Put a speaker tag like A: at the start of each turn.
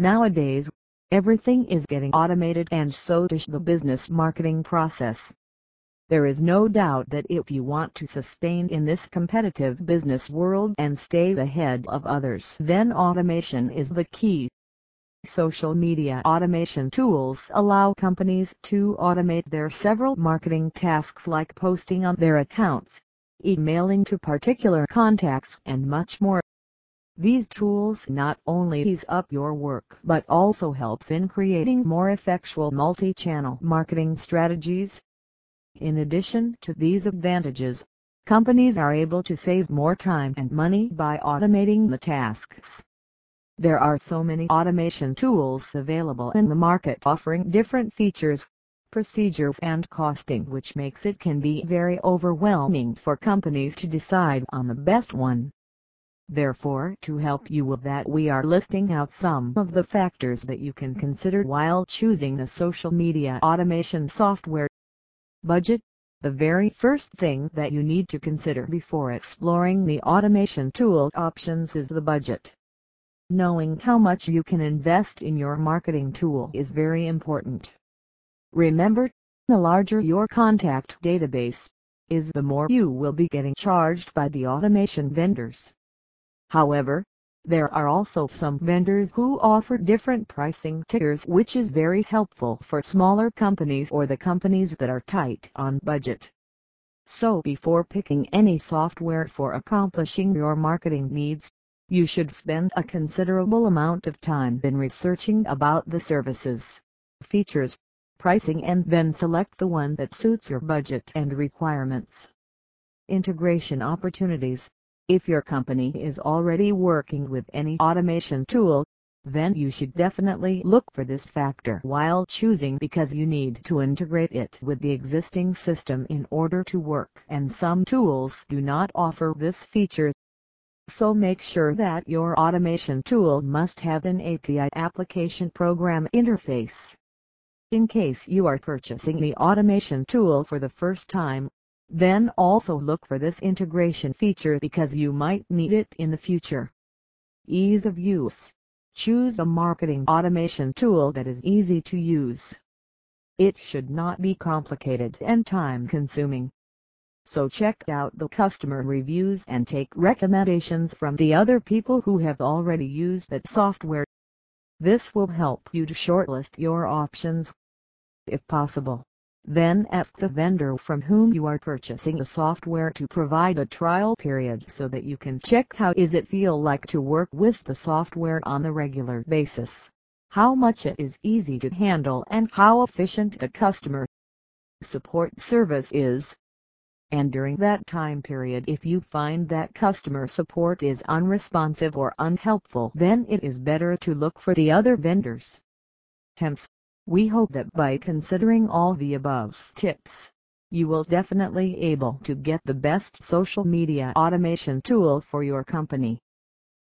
A: Nowadays, everything is getting automated and so does the business marketing process. There is no doubt that if you want to sustain in this competitive business world and stay ahead of others then automation is the key. Social media automation tools allow companies to automate their several marketing tasks like posting on their accounts, emailing to particular contacts and much more. These tools not only ease up your work but also helps in creating more effectual multi-channel marketing strategies. In addition to these advantages, companies are able to save more time and money by automating the tasks. There are so many automation tools available in the market offering different features, procedures and costing which makes it can be very overwhelming for companies to decide on the best one. Therefore to help you with that we are listing out some of the factors that you can consider while choosing a social media automation software. Budget The very first thing that you need to consider before exploring the automation tool options is the budget. Knowing how much you can invest in your marketing tool is very important. Remember, the larger your contact database is the more you will be getting charged by the automation vendors. However, there are also some vendors who offer different pricing tiers which is very helpful for smaller companies or the companies that are tight on budget. So before picking any software for accomplishing your marketing needs, you should spend a considerable amount of time in researching about the services, features, pricing and then select the one that suits your budget and requirements. Integration opportunities if your company is already working with any automation tool, then you should definitely look for this factor while choosing because you need to integrate it with the existing system in order to work and some tools do not offer this feature. So make sure that your automation tool must have an API application program interface. In case you are purchasing the automation tool for the first time, then also look for this integration feature because you might need it in the future. Ease of use. Choose a marketing automation tool that is easy to use. It should not be complicated and time-consuming. So check out the customer reviews and take recommendations from the other people who have already used that software. This will help you to shortlist your options. If possible, then ask the vendor from whom you are purchasing the software to provide a trial period so that you can check how is it feel like to work with the software on a regular basis, how much it is easy to handle and how efficient the customer support service is. And during that time period if you find that customer support is unresponsive or unhelpful then it is better to look for the other vendors. Hence, we hope that by considering all the above tips, you will definitely able to get the best social media automation tool for your company.